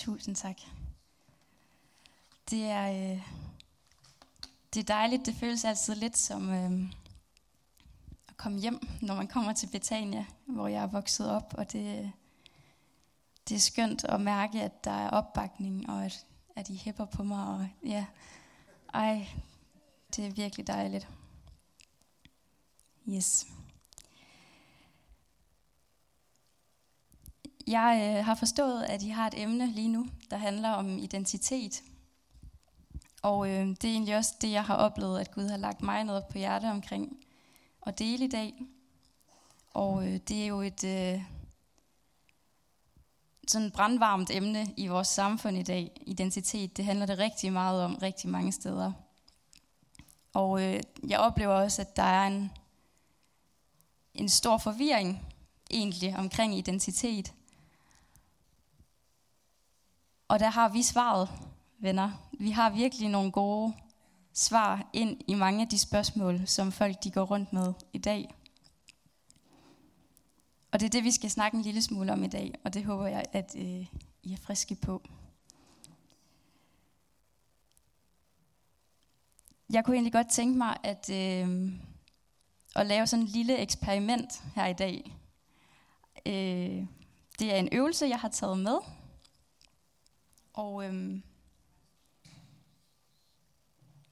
Tusind tak. Det er, øh, det er dejligt. Det føles altid lidt som øh, at komme hjem, når man kommer til Betania, hvor jeg er vokset op. Og det, det er skønt at mærke, at der er opbakning, og at, at I hæpper på mig. Og, ja, ej, det er virkelig dejligt. Yes. Jeg øh, har forstået, at I har et emne lige nu, der handler om identitet. Og øh, det er egentlig også det, jeg har oplevet, at Gud har lagt mig noget på hjerte omkring at dele i dag. Og øh, det er jo et øh, sådan brandvarmt emne i vores samfund i dag. Identitet, det handler det rigtig meget om rigtig mange steder. Og øh, jeg oplever også, at der er en, en stor forvirring egentlig omkring identitet. Og der har vi svaret, venner. Vi har virkelig nogle gode svar ind i mange af de spørgsmål, som folk de går rundt med i dag. Og det er det, vi skal snakke en lille smule om i dag, og det håber jeg, at øh, I er friske på. Jeg kunne egentlig godt tænke mig at, øh, at lave sådan et lille eksperiment her i dag. Øh, det er en øvelse, jeg har taget med, og øhm,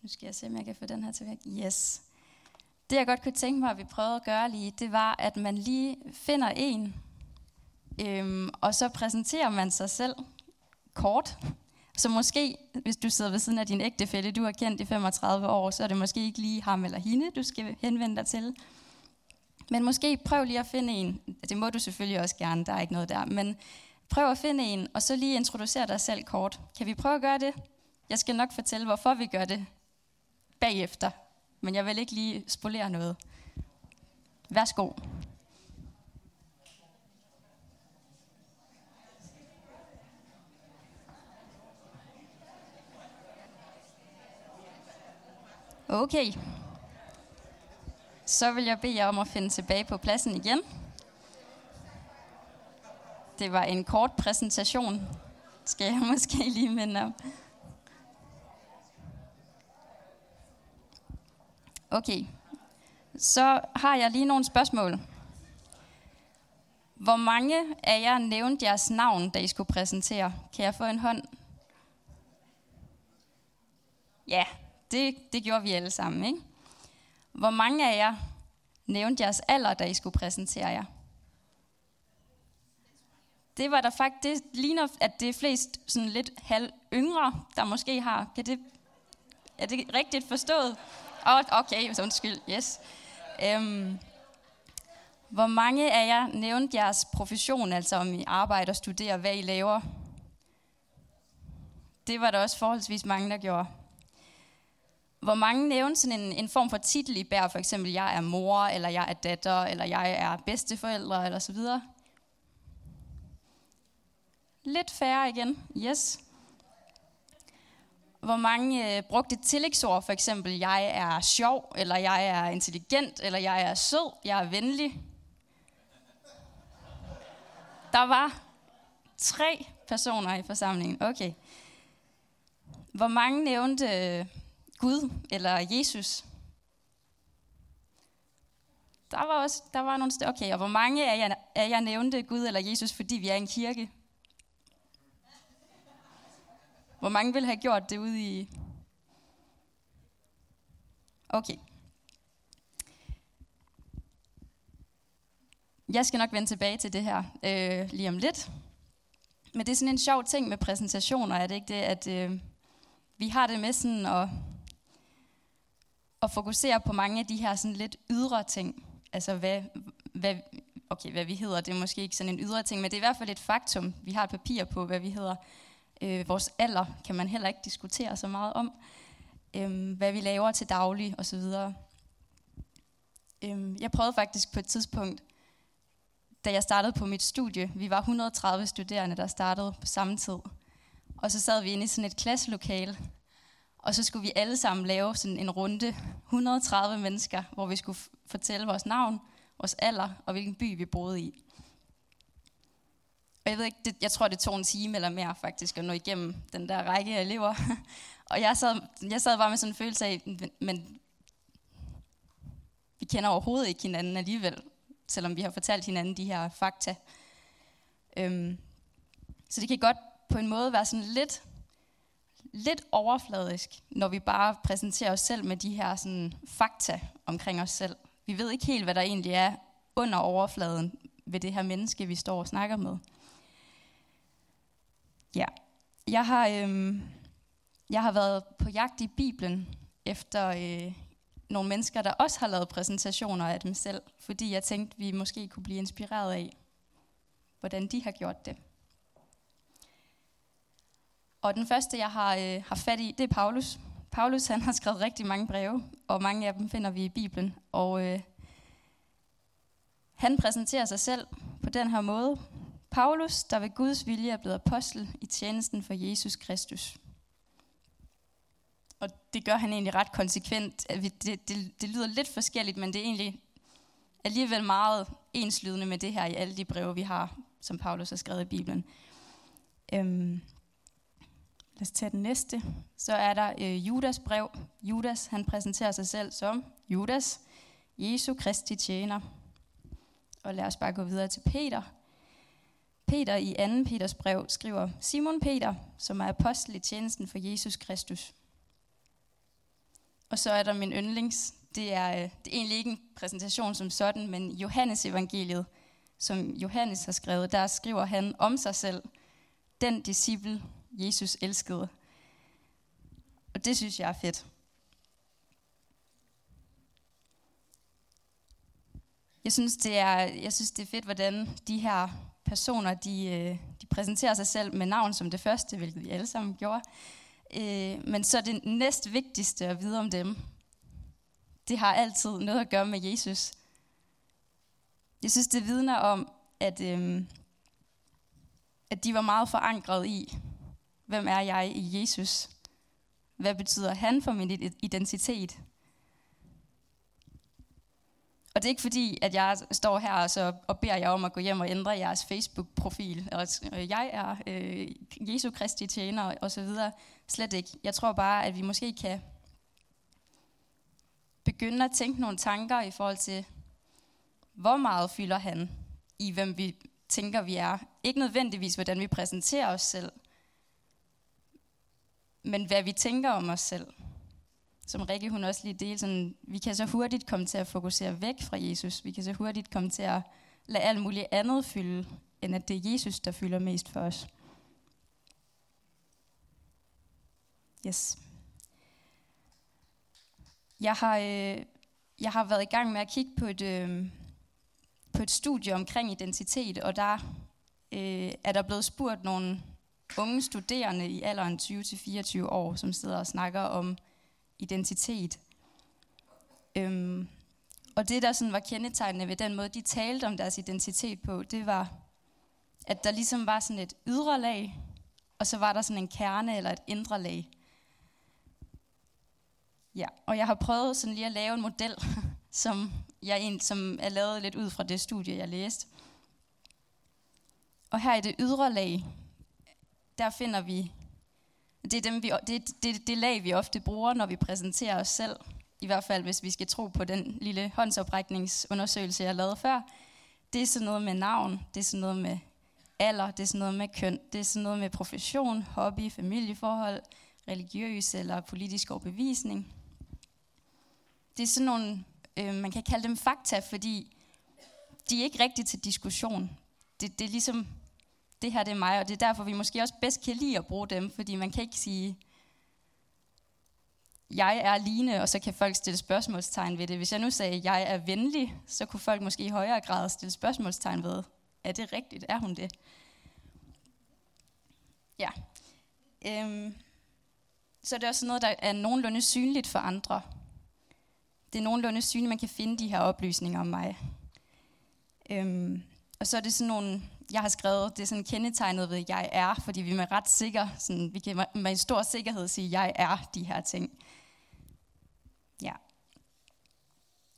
nu skal jeg se, om jeg kan få den her til væk. Yes. Det jeg godt kunne tænke mig, at vi prøvede at gøre lige, det var, at man lige finder en, øhm, og så præsenterer man sig selv kort. Så måske, hvis du sidder ved siden af din ægtefælle, du har kendt i 35 år, så er det måske ikke lige ham eller hende, du skal henvende dig til. Men måske prøv lige at finde en. Det må du selvfølgelig også gerne, der er ikke noget der. Men Prøv at finde en, og så lige introducere dig selv kort. Kan vi prøve at gøre det? Jeg skal nok fortælle, hvorfor vi gør det bagefter. Men jeg vil ikke lige spolere noget. Værsgo. Okay. Så vil jeg bede jer om at finde tilbage på pladsen igen. Det var en kort præsentation, skal jeg måske lige minde om. Okay, så har jeg lige nogle spørgsmål. Hvor mange af jer nævnte jeres navn, da I skulle præsentere? Kan jeg få en hånd? Ja, det, det gjorde vi alle sammen, ikke? Hvor mange af jer nævnte jeres alder, da I skulle præsentere jer? Det var der faktisk, det ligner, at det er flest sådan lidt halv yngre, der måske har. Kan det, er det rigtigt forstået? Oh, okay, så undskyld, yes. Um, hvor mange af jer nævnte jeres profession, altså om I arbejder og studerer, hvad I laver? Det var der også forholdsvis mange, der gjorde. Hvor mange nævnte sådan en, en form for titel i bær, for eksempel jeg er mor, eller jeg er datter, eller jeg er bedsteforældre, eller så videre? Lidt færre igen. Yes. Hvor mange øh, brugte tillægsord, for eksempel, jeg er sjov, eller jeg er intelligent, eller jeg er sød, jeg er venlig. Der var tre personer i forsamlingen. Okay. Hvor mange nævnte øh, Gud eller Jesus? Der var også der var nogle steder. Okay, og hvor mange af jer, af jer nævnte Gud eller Jesus, fordi vi er en kirke? Hvor mange vil have gjort det ude i... Okay. Jeg skal nok vende tilbage til det her øh, lige om lidt. Men det er sådan en sjov ting med præsentationer, er det ikke det, at øh, vi har det med sådan at, at fokusere på mange af de her sådan lidt ydre ting. Altså hvad, hvad, okay, hvad vi hedder, det er måske ikke sådan en ydre ting, men det er i hvert fald et faktum. Vi har et papir på, hvad vi hedder. Øh, vores alder kan man heller ikke diskutere så meget om. Øh, hvad vi laver til daglig osv. Øh, jeg prøvede faktisk på et tidspunkt, da jeg startede på mit studie, vi var 130 studerende, der startede på samme tid. Og så sad vi inde i sådan et klasselokale, og så skulle vi alle sammen lave sådan en runde, 130 mennesker, hvor vi skulle fortælle vores navn, vores alder og hvilken by vi boede i. Og jeg ved ikke, det, jeg tror, det tog en time eller mere faktisk at nå igennem den der række af elever. og jeg sad, jeg sad bare med sådan en følelse af, men vi kender overhovedet ikke hinanden alligevel, selvom vi har fortalt hinanden de her fakta. Øhm, så det kan godt på en måde være sådan lidt, lidt overfladisk, når vi bare præsenterer os selv med de her sådan, fakta omkring os selv. Vi ved ikke helt, hvad der egentlig er under overfladen ved det her menneske, vi står og snakker med. Ja, jeg har, øhm, jeg har været på jagt i Bibelen efter øh, nogle mennesker, der også har lavet præsentationer af dem selv, fordi jeg tænkte, vi måske kunne blive inspireret af, hvordan de har gjort det. Og den første, jeg har, øh, har fat i, det er Paulus. Paulus han har skrevet rigtig mange breve, og mange af dem finder vi i Bibelen. Og øh, han præsenterer sig selv på den her måde. Paulus, der ved Guds vilje er blevet apostel i tjenesten for Jesus Kristus. Og det gør han egentlig ret konsekvent. Det, det, det lyder lidt forskelligt, men det er egentlig alligevel meget enslydende med det her i alle de breve, vi har, som Paulus har skrevet i Bibelen. Øhm, lad os tage den næste. Så er der øh, Judas brev. Judas, han præsenterer sig selv som Judas, Jesu Kristi tjener. Og lad os bare gå videre til Peter. Peter i 2. Peters brev skriver, Simon Peter, som er apostel i tjenesten for Jesus Kristus. Og så er der min yndlings. Det er, øh, det er egentlig ikke en præsentation som sådan, men Johannes evangeliet, som Johannes har skrevet, der skriver han om sig selv, den disciple, Jesus elskede. Og det synes jeg er fedt. Jeg synes, det er, jeg synes, det er fedt, hvordan de her personer, de, øh, de præsenterer sig selv med navn som det første, hvilket vi alle sammen gjorde. Øh, men så det næst vigtigste at vide om dem, det har altid noget at gøre med Jesus. Jeg synes, det vidner om, at, øh, at de var meget forankret i, hvem er jeg i Jesus? Hvad betyder han for min identitet? Og det er ikke fordi, at jeg står her og, så, og beder jer om at gå hjem og ændre jeres Facebook-profil. Og øh, jeg er øh, Jesu Kristi tjener og så videre. Slet ikke. Jeg tror bare, at vi måske kan begynde at tænke nogle tanker i forhold til, hvor meget fylder han i, hvem vi tænker, vi er. Ikke nødvendigvis, hvordan vi præsenterer os selv, men hvad vi tænker om os selv som Rikke hun også lige delte, sådan, vi kan så hurtigt komme til at fokusere væk fra Jesus. Vi kan så hurtigt komme til at lade alt muligt andet fylde, end at det er Jesus, der fylder mest for os. Yes. Jeg har, øh, jeg har været i gang med at kigge på et, øh, på et studie omkring identitet, og der øh, er der blevet spurgt nogle unge studerende i alderen 20-24 år, som sidder og snakker om identitet. Øhm, og det, der sådan var kendetegnende ved den måde, de talte om deres identitet på, det var, at der ligesom var sådan et ydre lag, og så var der sådan en kerne eller et indre lag. Ja, og jeg har prøvet sådan lige at lave en model, som, jeg en, som er lavet lidt ud fra det studie, jeg læste. Og her i det ydre lag, der finder vi det er dem, vi, det, det, det lag, vi ofte bruger, når vi præsenterer os selv. I hvert fald, hvis vi skal tro på den lille håndsoprækningsundersøgelse, jeg lavede før. Det er sådan noget med navn, det er sådan noget med alder, det er sådan noget med køn, det er sådan noget med profession, hobby, familieforhold, religiøs eller politisk overbevisning. Det er sådan nogle, øh, man kan kalde dem fakta, fordi de er ikke rigtigt til diskussion. Det, det er ligesom det her det er mig, og det er derfor, vi måske også bedst kan lide at bruge dem, fordi man kan ikke sige, jeg er Line, og så kan folk stille spørgsmålstegn ved det. Hvis jeg nu sagde, jeg er venlig, så kunne folk måske i højere grad stille spørgsmålstegn ved, er det rigtigt? Er hun det? Ja. Øhm. Så det er også noget, der er nogenlunde synligt for andre. Det er nogenlunde synligt, man kan finde de her oplysninger om mig. Øhm. Og så er det sådan nogle jeg har skrevet, det er sådan kendetegnet ved, jeg er, fordi vi med ret sikker, sådan, vi kan med en stor sikkerhed sige, jeg er de her ting. Ja.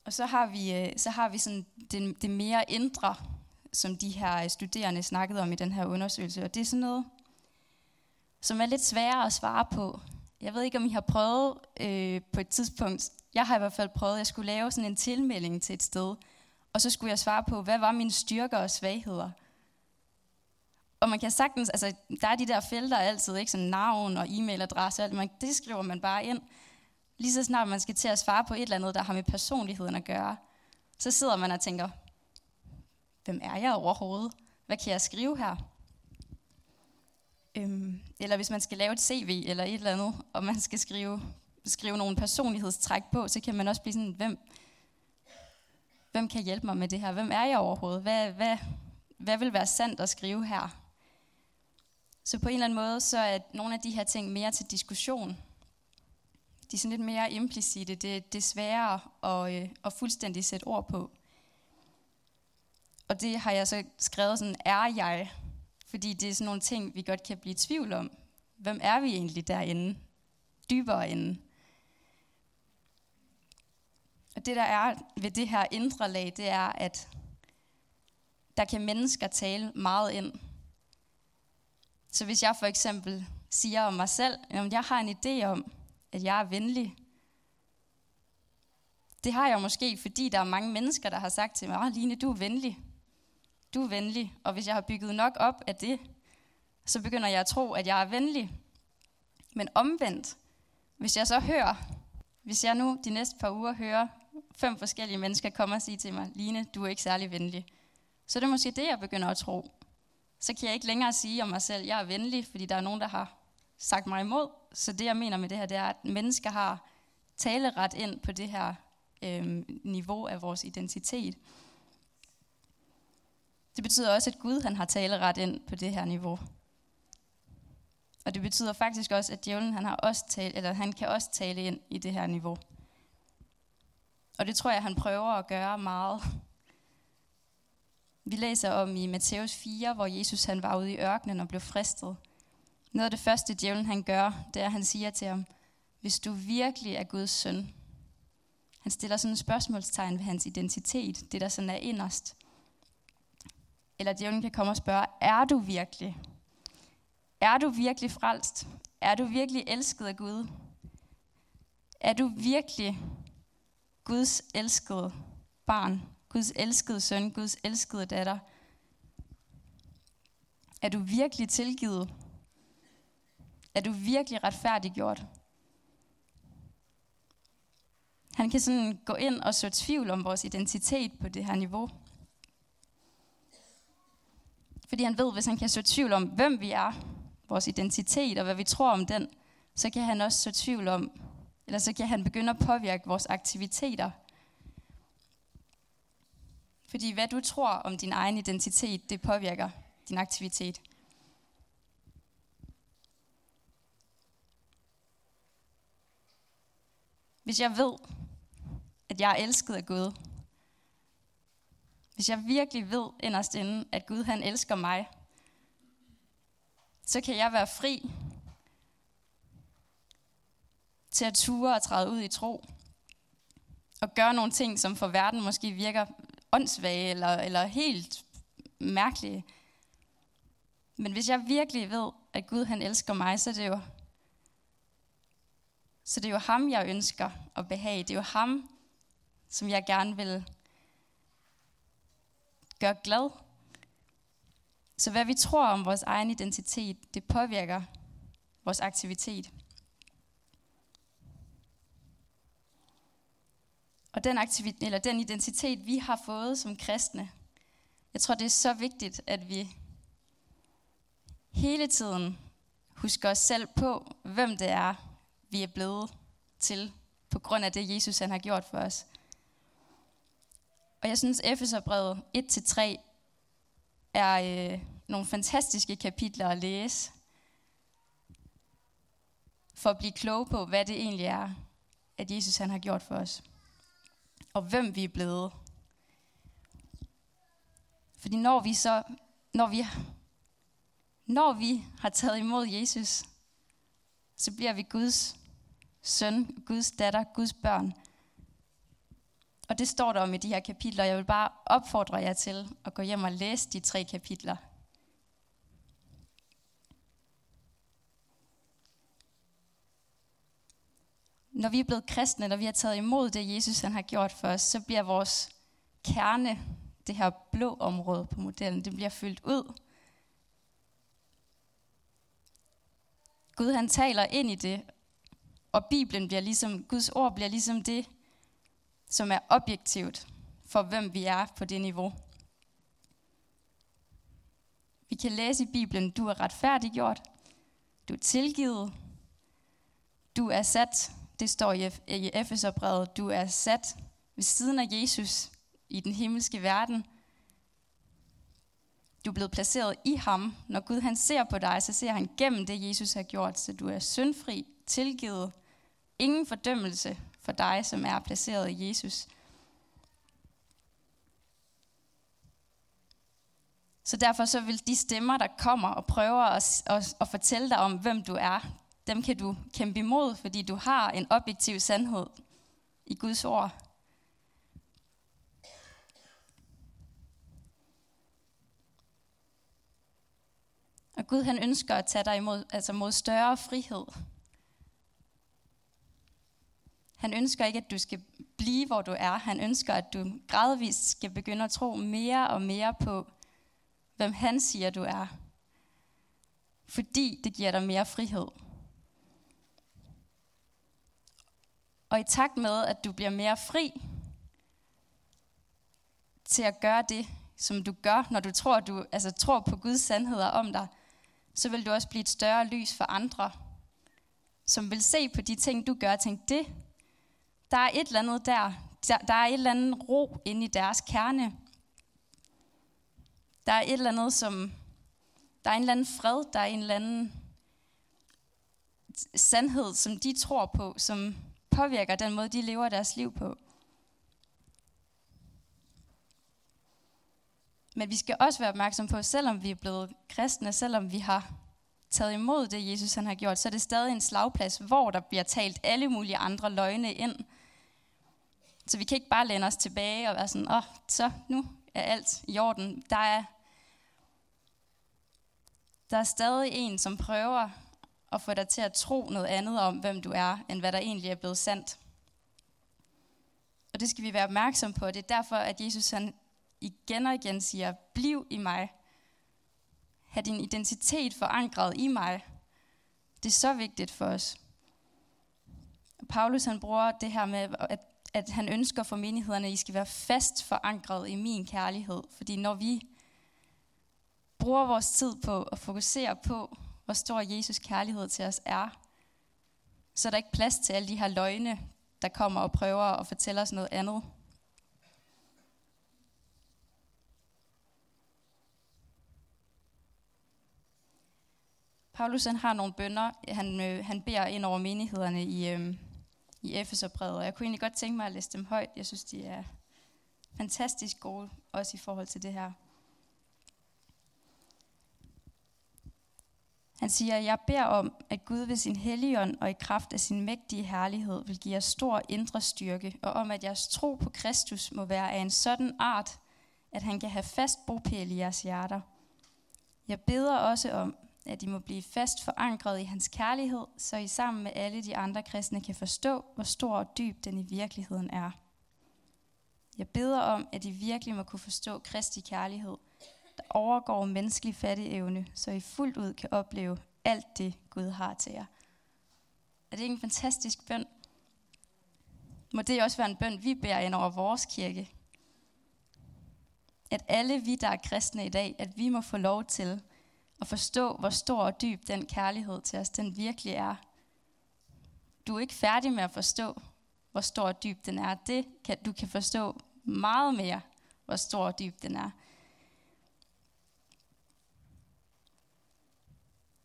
Og så har vi, øh, så har vi sådan det, det mere indre, som de her øh, studerende snakkede om i den her undersøgelse. Og det er sådan noget, som er lidt sværere at svare på. Jeg ved ikke, om I har prøvet øh, på et tidspunkt, jeg har i hvert fald prøvet, at jeg skulle lave sådan en tilmelding til et sted, og så skulle jeg svare på, hvad var mine styrker og svagheder? Og man kan sagtens, altså der er de der felter altid, ikke? Sådan navn og e-mailadresse, alt, man, det skriver man bare ind. Lige så snart man skal til at svare på et eller andet, der har med personligheden at gøre, så sidder man og tænker, hvem er jeg overhovedet? Hvad kan jeg skrive her? Øhm, eller hvis man skal lave et CV eller et eller andet, og man skal skrive, skrive nogle personlighedstræk på, så kan man også blive sådan, hvem, hvem kan hjælpe mig med det her? Hvem er jeg overhovedet? Hvad, hvad, hvad vil være sandt at skrive her? Så på en eller anden måde, så er nogle af de her ting mere til diskussion. De er sådan lidt mere implicite. Det, det er sværere at, øh, at fuldstændig sætte ord på. Og det har jeg så skrevet sådan, er jeg? Fordi det er sådan nogle ting, vi godt kan blive i tvivl om. Hvem er vi egentlig derinde? Dybere inde. Og det der er ved det her indre lag, det er, at der kan mennesker tale meget ind. Så hvis jeg for eksempel siger om mig selv, at jeg har en idé om, at jeg er venlig, det har jeg måske, fordi der er mange mennesker, der har sagt til mig, Line, du er venlig. Du er venlig. Og hvis jeg har bygget nok op af det, så begynder jeg at tro, at jeg er venlig. Men omvendt, hvis jeg så hører, hvis jeg nu de næste par uger hører fem forskellige mennesker komme og sige til mig, Line, du er ikke særlig venlig, så er det måske det, jeg begynder at tro. Så kan jeg ikke længere sige om mig selv, jeg er venlig, fordi der er nogen, der har sagt mig imod. Så det, jeg mener med det her, det er, at mennesker har taleret ind på det her øh, niveau af vores identitet. Det betyder også, at Gud han har taleret ind på det her niveau. Og det betyder faktisk også, at djævlen han har også tale, eller han kan også tale ind i det her niveau. Og det tror jeg, han prøver at gøre meget. Vi læser om i Matthæus 4, hvor Jesus han var ude i ørkenen og blev fristet. Noget af det første, djævlen han gør, det er, at han siger til ham, hvis du virkelig er Guds søn. Han stiller sådan et spørgsmålstegn ved hans identitet, det der sådan er inderst. Eller djævlen kan komme og spørge, er du virkelig? Er du virkelig frelst? Er du virkelig elsket af Gud? Er du virkelig Guds elskede barn? Guds elskede søn? Guds elskede datter? Er du virkelig tilgivet? Er du virkelig retfærdiggjort? Han kan sådan gå ind og så tvivl om vores identitet på det her niveau. Fordi han ved, hvis han kan så tvivl om, hvem vi er, vores identitet og hvad vi tror om den, så kan han også så tvivl om, eller så kan han begynde at påvirke vores aktiviteter. Fordi hvad du tror om din egen identitet, det påvirker din aktivitet. Hvis jeg ved, at jeg er elsket af Gud, hvis jeg virkelig ved inderst inde, at Gud han elsker mig, så kan jeg være fri til at ture og træde ud i tro. Og gøre nogle ting, som for verden måske virker åndssvage eller, eller helt mærkelige. Men hvis jeg virkelig ved, at Gud han elsker mig, så er det jo, så det er jo ham, jeg ønsker at behage. Det er jo ham, som jeg gerne vil gøre glad. Så hvad vi tror om vores egen identitet, det påvirker vores aktivitet. Og den, aktivitet, eller den identitet, vi har fået som kristne, jeg tror, det er så vigtigt, at vi hele tiden husker os selv på, hvem det er, vi er blevet til, på grund af det, Jesus han har gjort for os. Og jeg synes, Efeserbrevet 1-3 er øh, nogle fantastiske kapitler at læse, for at blive kloge på, hvad det egentlig er, at Jesus han har gjort for os. Og hvem vi er blevet. Fordi når vi så, når vi, når vi har taget imod Jesus, så bliver vi Guds søn, Guds datter, Guds børn. Og det står der om i de her kapitler. Jeg vil bare opfordre jer til at gå hjem og læse de tre kapitler. Når vi er blevet kristne, når vi har taget imod det, Jesus han har gjort for os, så bliver vores kerne, det her blå område på modellen, det bliver fyldt ud. Gud han taler ind i det, og Bibelen bliver ligesom, Guds ord bliver ligesom det, som er objektivt for, hvem vi er på det niveau. Vi kan læse i Bibelen, du er retfærdiggjort, du er tilgivet, du er sat, det står i Efeserbrevet, du er sat ved siden af Jesus i den himmelske verden. Du er blevet placeret i ham. Når Gud han ser på dig, så ser han gennem det, Jesus har gjort, så du er syndfri, tilgivet, ingen fordømmelse for dig, som er placeret i Jesus. Så derfor så vil de stemmer, der kommer og prøver at, at, at fortælle dig om, hvem du er, dem kan du kæmpe imod, fordi du har en objektiv sandhed i Guds ord. Og Gud han ønsker at tage dig imod, altså mod større frihed. Han ønsker ikke, at du skal blive, hvor du er. Han ønsker, at du gradvist skal begynde at tro mere og mere på, hvem han siger, du er. Fordi det giver dig mere frihed. Og i takt med, at du bliver mere fri til at gøre det, som du gør, når du tror, du altså, tror på Guds sandheder om dig, så vil du også blive et større lys for andre, som vil se på de ting, du gør, og tænke, det, der er et eller andet der, der er et eller andet ro inde i deres kerne. Der er et eller andet, som, der er en eller anden fred, der er en eller anden sandhed, som de tror på, som påvirker den måde, de lever deres liv på. Men vi skal også være opmærksom på, selvom vi er blevet kristne, selvom vi har taget imod det, Jesus han har gjort, så er det stadig en slagplads, hvor der bliver talt alle mulige andre løgne ind. Så vi kan ikke bare læne os tilbage og være sådan, åh, oh, så nu er alt i orden. Der er, der er stadig en, som prøver at få dig til at tro noget andet om, hvem du er, end hvad der egentlig er blevet sandt. Og det skal vi være opmærksom på. Det er derfor, at Jesus han igen og igen siger, bliv i mig. Ha' din identitet forankret i mig. Det er så vigtigt for os. Paulus han bruger det her med, at, at han ønsker for menighederne, at I skal være fast forankret i min kærlighed. Fordi når vi bruger vores tid på at fokusere på, hvor stor Jesus kærlighed til os er, så er der ikke plads til alle de her løgne, der kommer og prøver at fortælle os noget andet. Paulus han har nogle bønder, han, øh, han beder ind over menighederne i, øh, i Efeserbrevet, og jeg kunne egentlig godt tænke mig at læse dem højt. Jeg synes, de er fantastisk gode, også i forhold til det her. Han siger, jeg beder om, at Gud ved sin helligånd og i kraft af sin mægtige herlighed vil give jer stor indre styrke, og om at jeres tro på Kristus må være af en sådan art, at han kan have fast bopæl i jeres hjerter. Jeg beder også om, at I må blive fast forankret i hans kærlighed, så I sammen med alle de andre kristne kan forstå, hvor stor og dyb den i virkeligheden er. Jeg beder om, at I virkelig må kunne forstå Kristi kærlighed – der overgår menneskelig fattigevne, så I fuldt ud kan opleve alt det, Gud har til jer. Er det ikke en fantastisk bøn? Må det også være en bøn, vi bærer ind over vores kirke? At alle vi, der er kristne i dag, at vi må få lov til at forstå, hvor stor og dyb den kærlighed til os, den virkelig er. Du er ikke færdig med at forstå, hvor stor og dyb den er. Det kan, du kan forstå meget mere, hvor stor og dyb den er.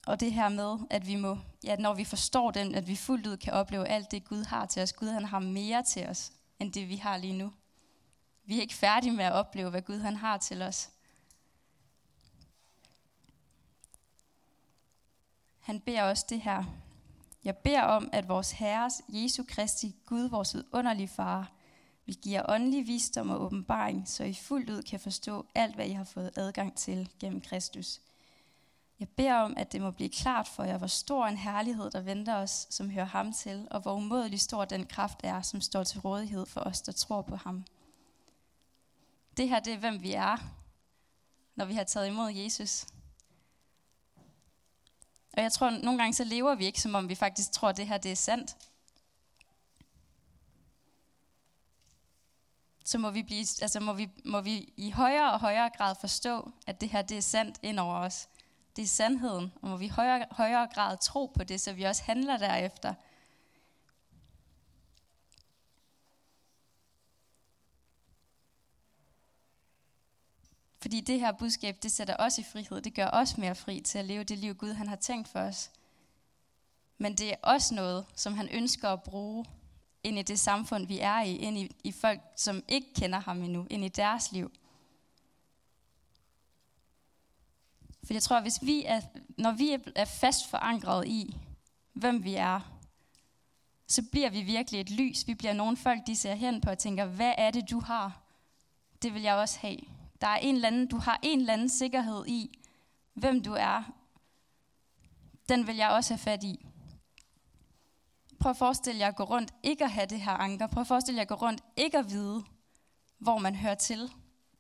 Og det her med, at vi må, ja, når vi forstår den, at vi fuldt ud kan opleve alt det, Gud har til os. Gud han har mere til os, end det vi har lige nu. Vi er ikke færdige med at opleve, hvad Gud han har til os. Han beder også det her. Jeg beder om, at vores Herres Jesu Kristi, Gud, vores underlige far, Vi giver åndelig visdom og åbenbaring, så I fuldt ud kan forstå alt, hvad I har fået adgang til gennem Kristus. Jeg beder om, at det må blive klart for jer, hvor stor en herlighed, der venter os, som hører ham til, og hvor umådelig stor den kraft er, som står til rådighed for os, der tror på ham. Det her, det er, hvem vi er, når vi har taget imod Jesus. Og jeg tror, nogle gange så lever vi ikke, som om vi faktisk tror, at det her det er sandt. Så må vi, blive, altså må, vi, må vi i højere og højere grad forstå, at det her det er sandt ind over os. Det er sandheden, og må vi i højere, højere grad tro på det, så vi også handler derefter. Fordi det her budskab, det sætter os i frihed. Det gør os mere fri til at leve det liv, Gud han har tænkt for os. Men det er også noget, som han ønsker at bruge ind i det samfund, vi er i. Ind i, i folk, som ikke kender ham endnu. Ind i deres liv. For jeg tror, hvis vi er, når vi er fast forankret i, hvem vi er, så bliver vi virkelig et lys. Vi bliver nogle folk, de ser hen på og tænker, hvad er det, du har? Det vil jeg også have. Der er en eller anden, du har en eller anden sikkerhed i, hvem du er. Den vil jeg også have fat i. Prøv at forestille jer at gå rundt, ikke at have det her anker. Prøv at forestille jer at gå rundt, ikke at vide, hvor man hører til.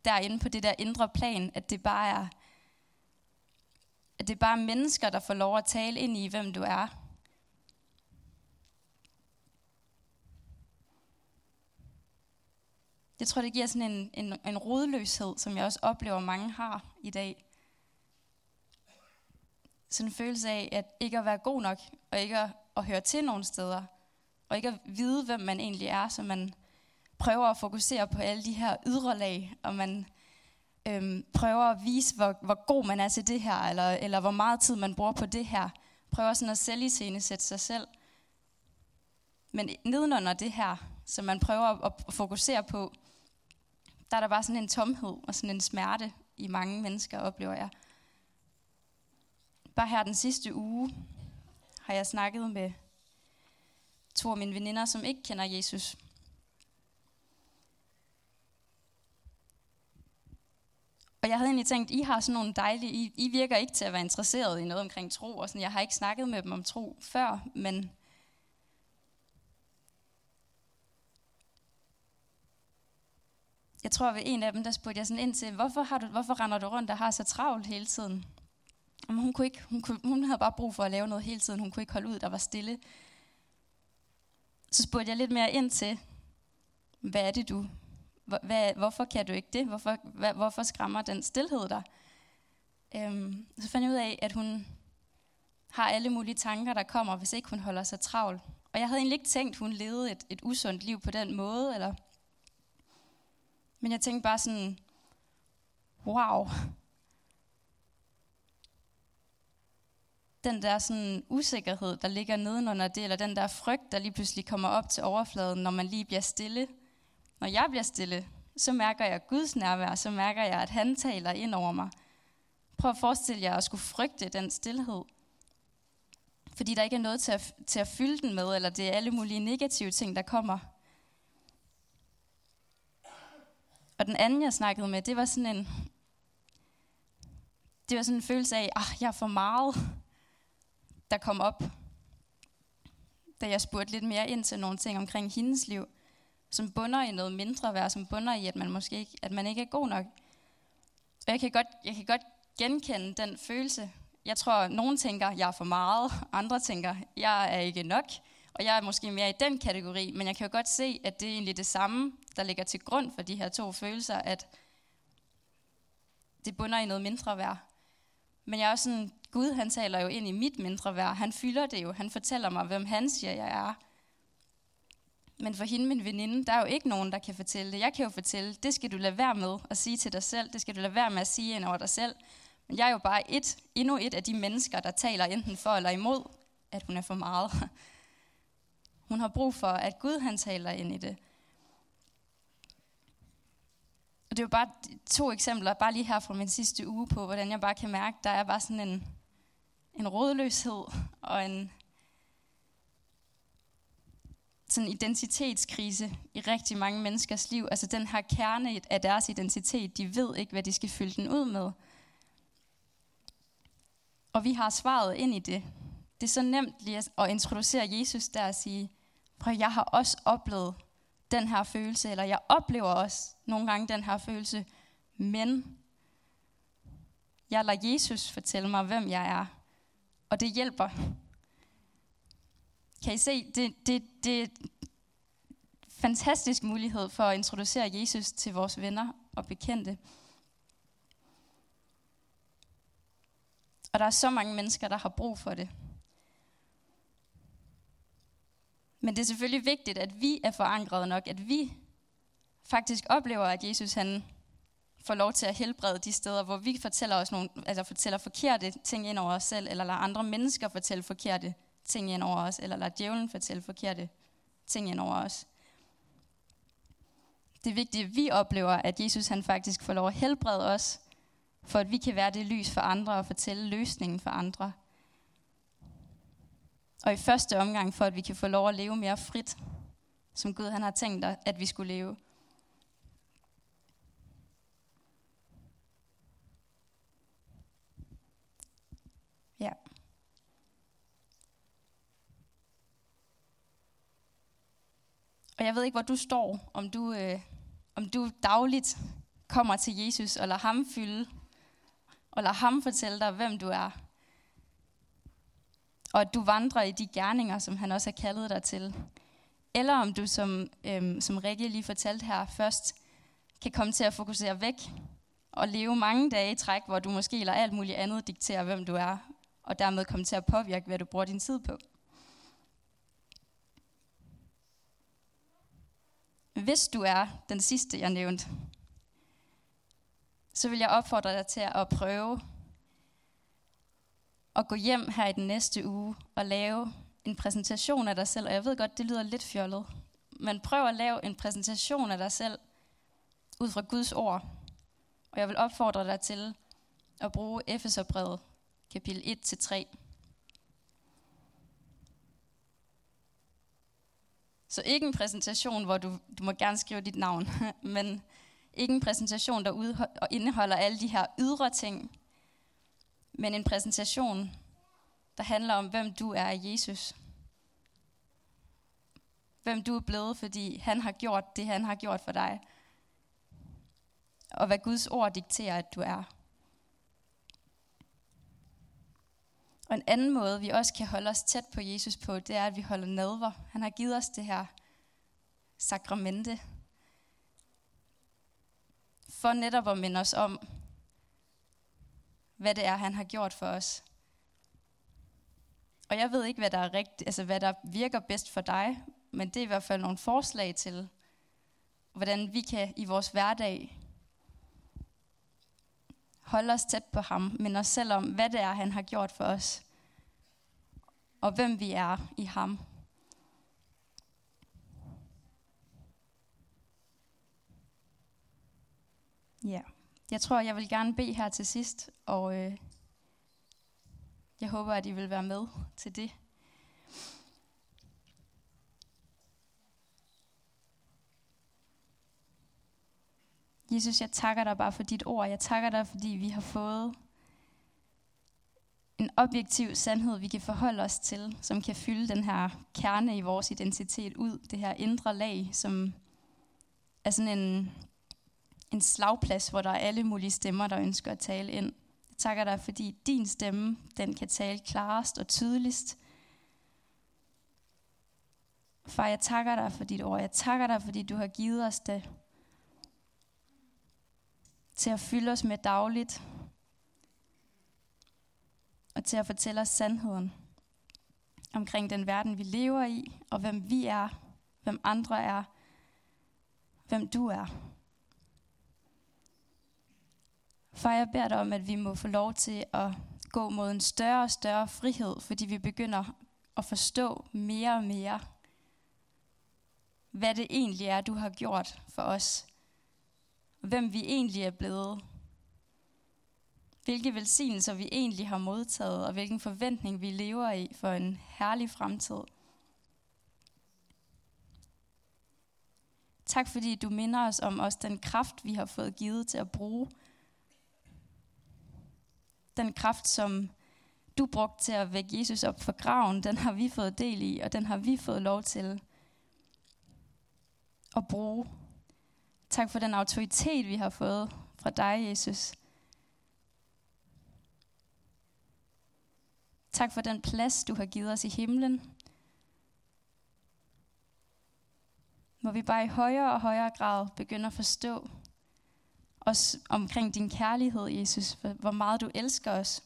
Derinde på det der indre plan, at det bare er, at det bare mennesker, der får lov at tale ind i, hvem du er. Jeg tror, det giver sådan en, en, en rodløshed, som jeg også oplever, mange har i dag. Sådan en følelse af, at ikke at være god nok, og ikke at, at høre til nogen steder, og ikke at vide, hvem man egentlig er, så man prøver at fokusere på alle de her ydre lag, og man øhm, prøver at vise, hvor, hvor god man er til det her, eller, eller hvor meget tid man bruger på det her. Prøver sådan at selv sætte sig selv. Men nedenunder det her, som man prøver at fokusere på, der er der bare sådan en tomhed og sådan en smerte i mange mennesker, oplever jeg. Bare her den sidste uge har jeg snakket med to af mine veninder, som ikke kender Jesus. Og jeg havde egentlig tænkt, I har sådan nogle dejlige, I, I virker ikke til at være interesseret i noget omkring tro, og sådan, jeg har ikke snakket med dem om tro før, men jeg tror ved en af dem, der spurgte jeg sådan ind til, hvorfor, har du, hvorfor render du rundt og har så travlt hele tiden? Jamen, hun, kunne ikke, hun, kunne, hun havde bare brug for at lave noget hele tiden. Hun kunne ikke holde ud, der var stille. Så spurgte jeg lidt mere ind til, hvad er det du? Hvad, hvorfor kan du ikke det? Hvorfor, hvad, hvorfor skræmmer den stillhed der? Øhm, så fandt jeg ud af, at hun har alle mulige tanker, der kommer, hvis ikke hun holder sig travl. Og jeg havde egentlig ikke tænkt, at hun levede et, et usundt liv på den måde, eller men jeg tænkte bare sådan, wow. Den der sådan usikkerhed, der ligger nedenunder det, eller den der frygt, der lige pludselig kommer op til overfladen, når man lige bliver stille. Når jeg bliver stille, så mærker jeg Guds nærvær, så mærker jeg, at han taler ind over mig. Prøv at forestille jer at skulle frygte den stillhed. Fordi der ikke er noget til at, til at fylde den med, eller det er alle mulige negative ting, der kommer. Og den anden, jeg snakkede med, det var sådan en, det var sådan en følelse af, at ah, jeg er for meget, der kom op, da jeg spurgte lidt mere ind til nogle ting omkring hendes liv, som bunder i noget mindre værd, som bunder i, at man måske ikke, at man ikke er god nok. Og jeg kan godt, jeg kan godt genkende den følelse. Jeg tror, at nogen tænker, at jeg er for meget, andre tænker, at jeg er ikke nok, og jeg er måske mere i den kategori, men jeg kan jo godt se, at det er egentlig det samme, der ligger til grund for de her to følelser, at det bunder i noget mindre værd. Men jeg er også sådan, Gud han taler jo ind i mit mindre værd. Han fylder det jo. Han fortæller mig, hvem han siger, jeg er. Men for hende, min veninde, der er jo ikke nogen, der kan fortælle det. Jeg kan jo fortælle, det skal du lade være med at sige til dig selv. Det skal du lade være med at sige ind over dig selv. Men jeg er jo bare et, endnu et af de mennesker, der taler enten for eller imod, at hun er for meget. Hun har brug for, at Gud han taler ind i det. Og det er jo bare to eksempler, bare lige her fra min sidste uge på, hvordan jeg bare kan mærke, der er bare sådan en, en rådløshed og en sådan identitetskrise i rigtig mange menneskers liv. Altså den her kerne af deres identitet, de ved ikke, hvad de skal fylde den ud med. Og vi har svaret ind i det. Det er så nemt lige at introducere Jesus der og sige, prøv, jeg har også oplevet den her følelse, eller jeg oplever også nogle gange den her følelse, men jeg lader Jesus fortælle mig, hvem jeg er. Og det hjælper. Kan I se, det, det, det er fantastisk mulighed for at introducere Jesus til vores venner og bekendte. Og der er så mange mennesker, der har brug for det. Men det er selvfølgelig vigtigt, at vi er forankret nok, at vi faktisk oplever, at Jesus han får lov til at helbrede de steder, hvor vi fortæller, os nogle, altså fortæller forkerte ting ind over os selv, eller lader andre mennesker fortælle forkerte ting ind over os, eller lader djævlen fortælle forkerte ting ind over os. Det er vigtigt, at vi oplever, at Jesus han faktisk får lov at helbrede os, for at vi kan være det lys for andre og fortælle løsningen for andre. Og i første omgang for, at vi kan få lov at leve mere frit, som Gud han har tænkt, at vi skulle leve. Ja. Og jeg ved ikke, hvor du står, om du, øh, om du dagligt kommer til Jesus og lader ham fylde, og lader ham fortælle dig, hvem du er. Og at du vandrer i de gerninger, som han også har kaldet dig til. Eller om du, som, øhm, som Rikke lige fortalte her først, kan komme til at fokusere væk og leve mange dage i træk, hvor du måske eller alt muligt andet dikterer, hvem du er, og dermed komme til at påvirke, hvad du bruger din tid på. Hvis du er den sidste, jeg nævnte, så vil jeg opfordre dig til at prøve at gå hjem her i den næste uge og lave en præsentation af dig selv. Og jeg ved godt, det lyder lidt fjollet, men prøv at lave en præsentation af dig selv ud fra Guds ord. Og jeg vil opfordre dig til at bruge Efeserbrevet kapitel 1-3. Så ikke en præsentation, hvor du, du må gerne skrive dit navn, men ikke en præsentation, der indeholder alle de her ydre ting, men en præsentation, der handler om, hvem du er i Jesus. Hvem du er blevet, fordi han har gjort det, han har gjort for dig. Og hvad Guds ord dikterer, at du er. Og en anden måde, vi også kan holde os tæt på Jesus på, det er, at vi holder nadver. Han har givet os det her sakramente. For netop at minde os om, hvad det er, han har gjort for os. Og jeg ved ikke, hvad der, er rigt, altså, hvad der virker bedst for dig, men det er i hvert fald nogle forslag til, hvordan vi kan i vores hverdag holde os tæt på ham, men os selv om, hvad det er, han har gjort for os, og hvem vi er i ham. Ja, jeg tror, jeg vil gerne bede her til sidst, og øh, jeg håber, at I vil være med til det. Jesus, jeg takker dig bare for dit ord. Jeg takker dig, fordi vi har fået en objektiv sandhed, vi kan forholde os til, som kan fylde den her kerne i vores identitet ud, det her indre lag, som er sådan en, en slagplads, hvor der er alle mulige stemmer, der ønsker at tale ind. Jeg takker dig, fordi din stemme, den kan tale klarest og tydeligst. Far, jeg takker dig for dit ord. Jeg takker dig, fordi du har givet os det til at fylde os med dagligt, og til at fortælle os sandheden omkring den verden, vi lever i, og hvem vi er, hvem andre er, hvem du er. Far, jeg beder dig om, at vi må få lov til at gå mod en større og større frihed, fordi vi begynder at forstå mere og mere, hvad det egentlig er, du har gjort for os. Hvem vi egentlig er blevet. Hvilke velsignelser vi egentlig har modtaget, og hvilken forventning vi lever i for en herlig fremtid. Tak fordi du minder os om også den kraft, vi har fået givet til at bruge. Den kraft, som du brugte til at vække Jesus op fra graven, den har vi fået del i, og den har vi fået lov til at bruge. Tak for den autoritet, vi har fået fra dig, Jesus. Tak for den plads, du har givet os i himlen. Må vi bare i højere og højere grad begynde at forstå os omkring din kærlighed, Jesus, hvor meget du elsker os.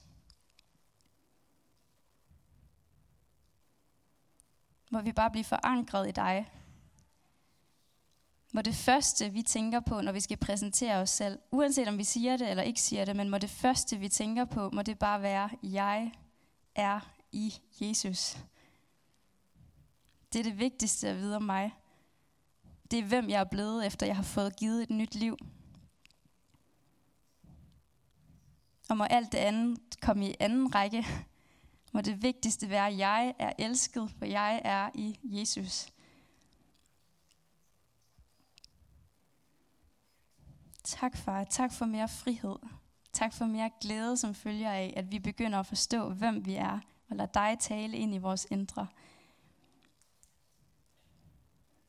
Må vi bare blive forankret i dig. Må det første, vi tænker på, når vi skal præsentere os selv, uanset om vi siger det eller ikke siger det, men må det første, vi tænker på, må det bare være, jeg er i Jesus. Det er det vigtigste at vide om mig. Det er, hvem jeg er blevet, efter jeg har fået givet et nyt liv. Og må alt det andet komme i anden række. Må det vigtigste være, at jeg er elsket, for jeg er i Jesus. Tak, far. Tak for mere frihed. Tak for mere glæde, som følger af, at vi begynder at forstå, hvem vi er, og lade dig tale ind i vores indre.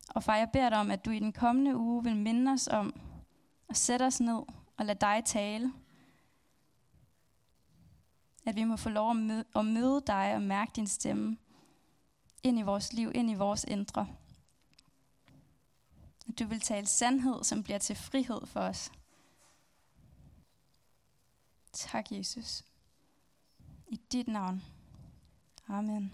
Og far, jeg beder dig om, at du i den kommende uge vil minde os om at sætte os ned og lade dig tale. At vi må få lov at møde, at møde dig og mærke din stemme ind i vores liv, ind i vores indre. At du vil tale sandhed, som bliver til frihed for os. Tak, Jesus. I dit navn. Amen.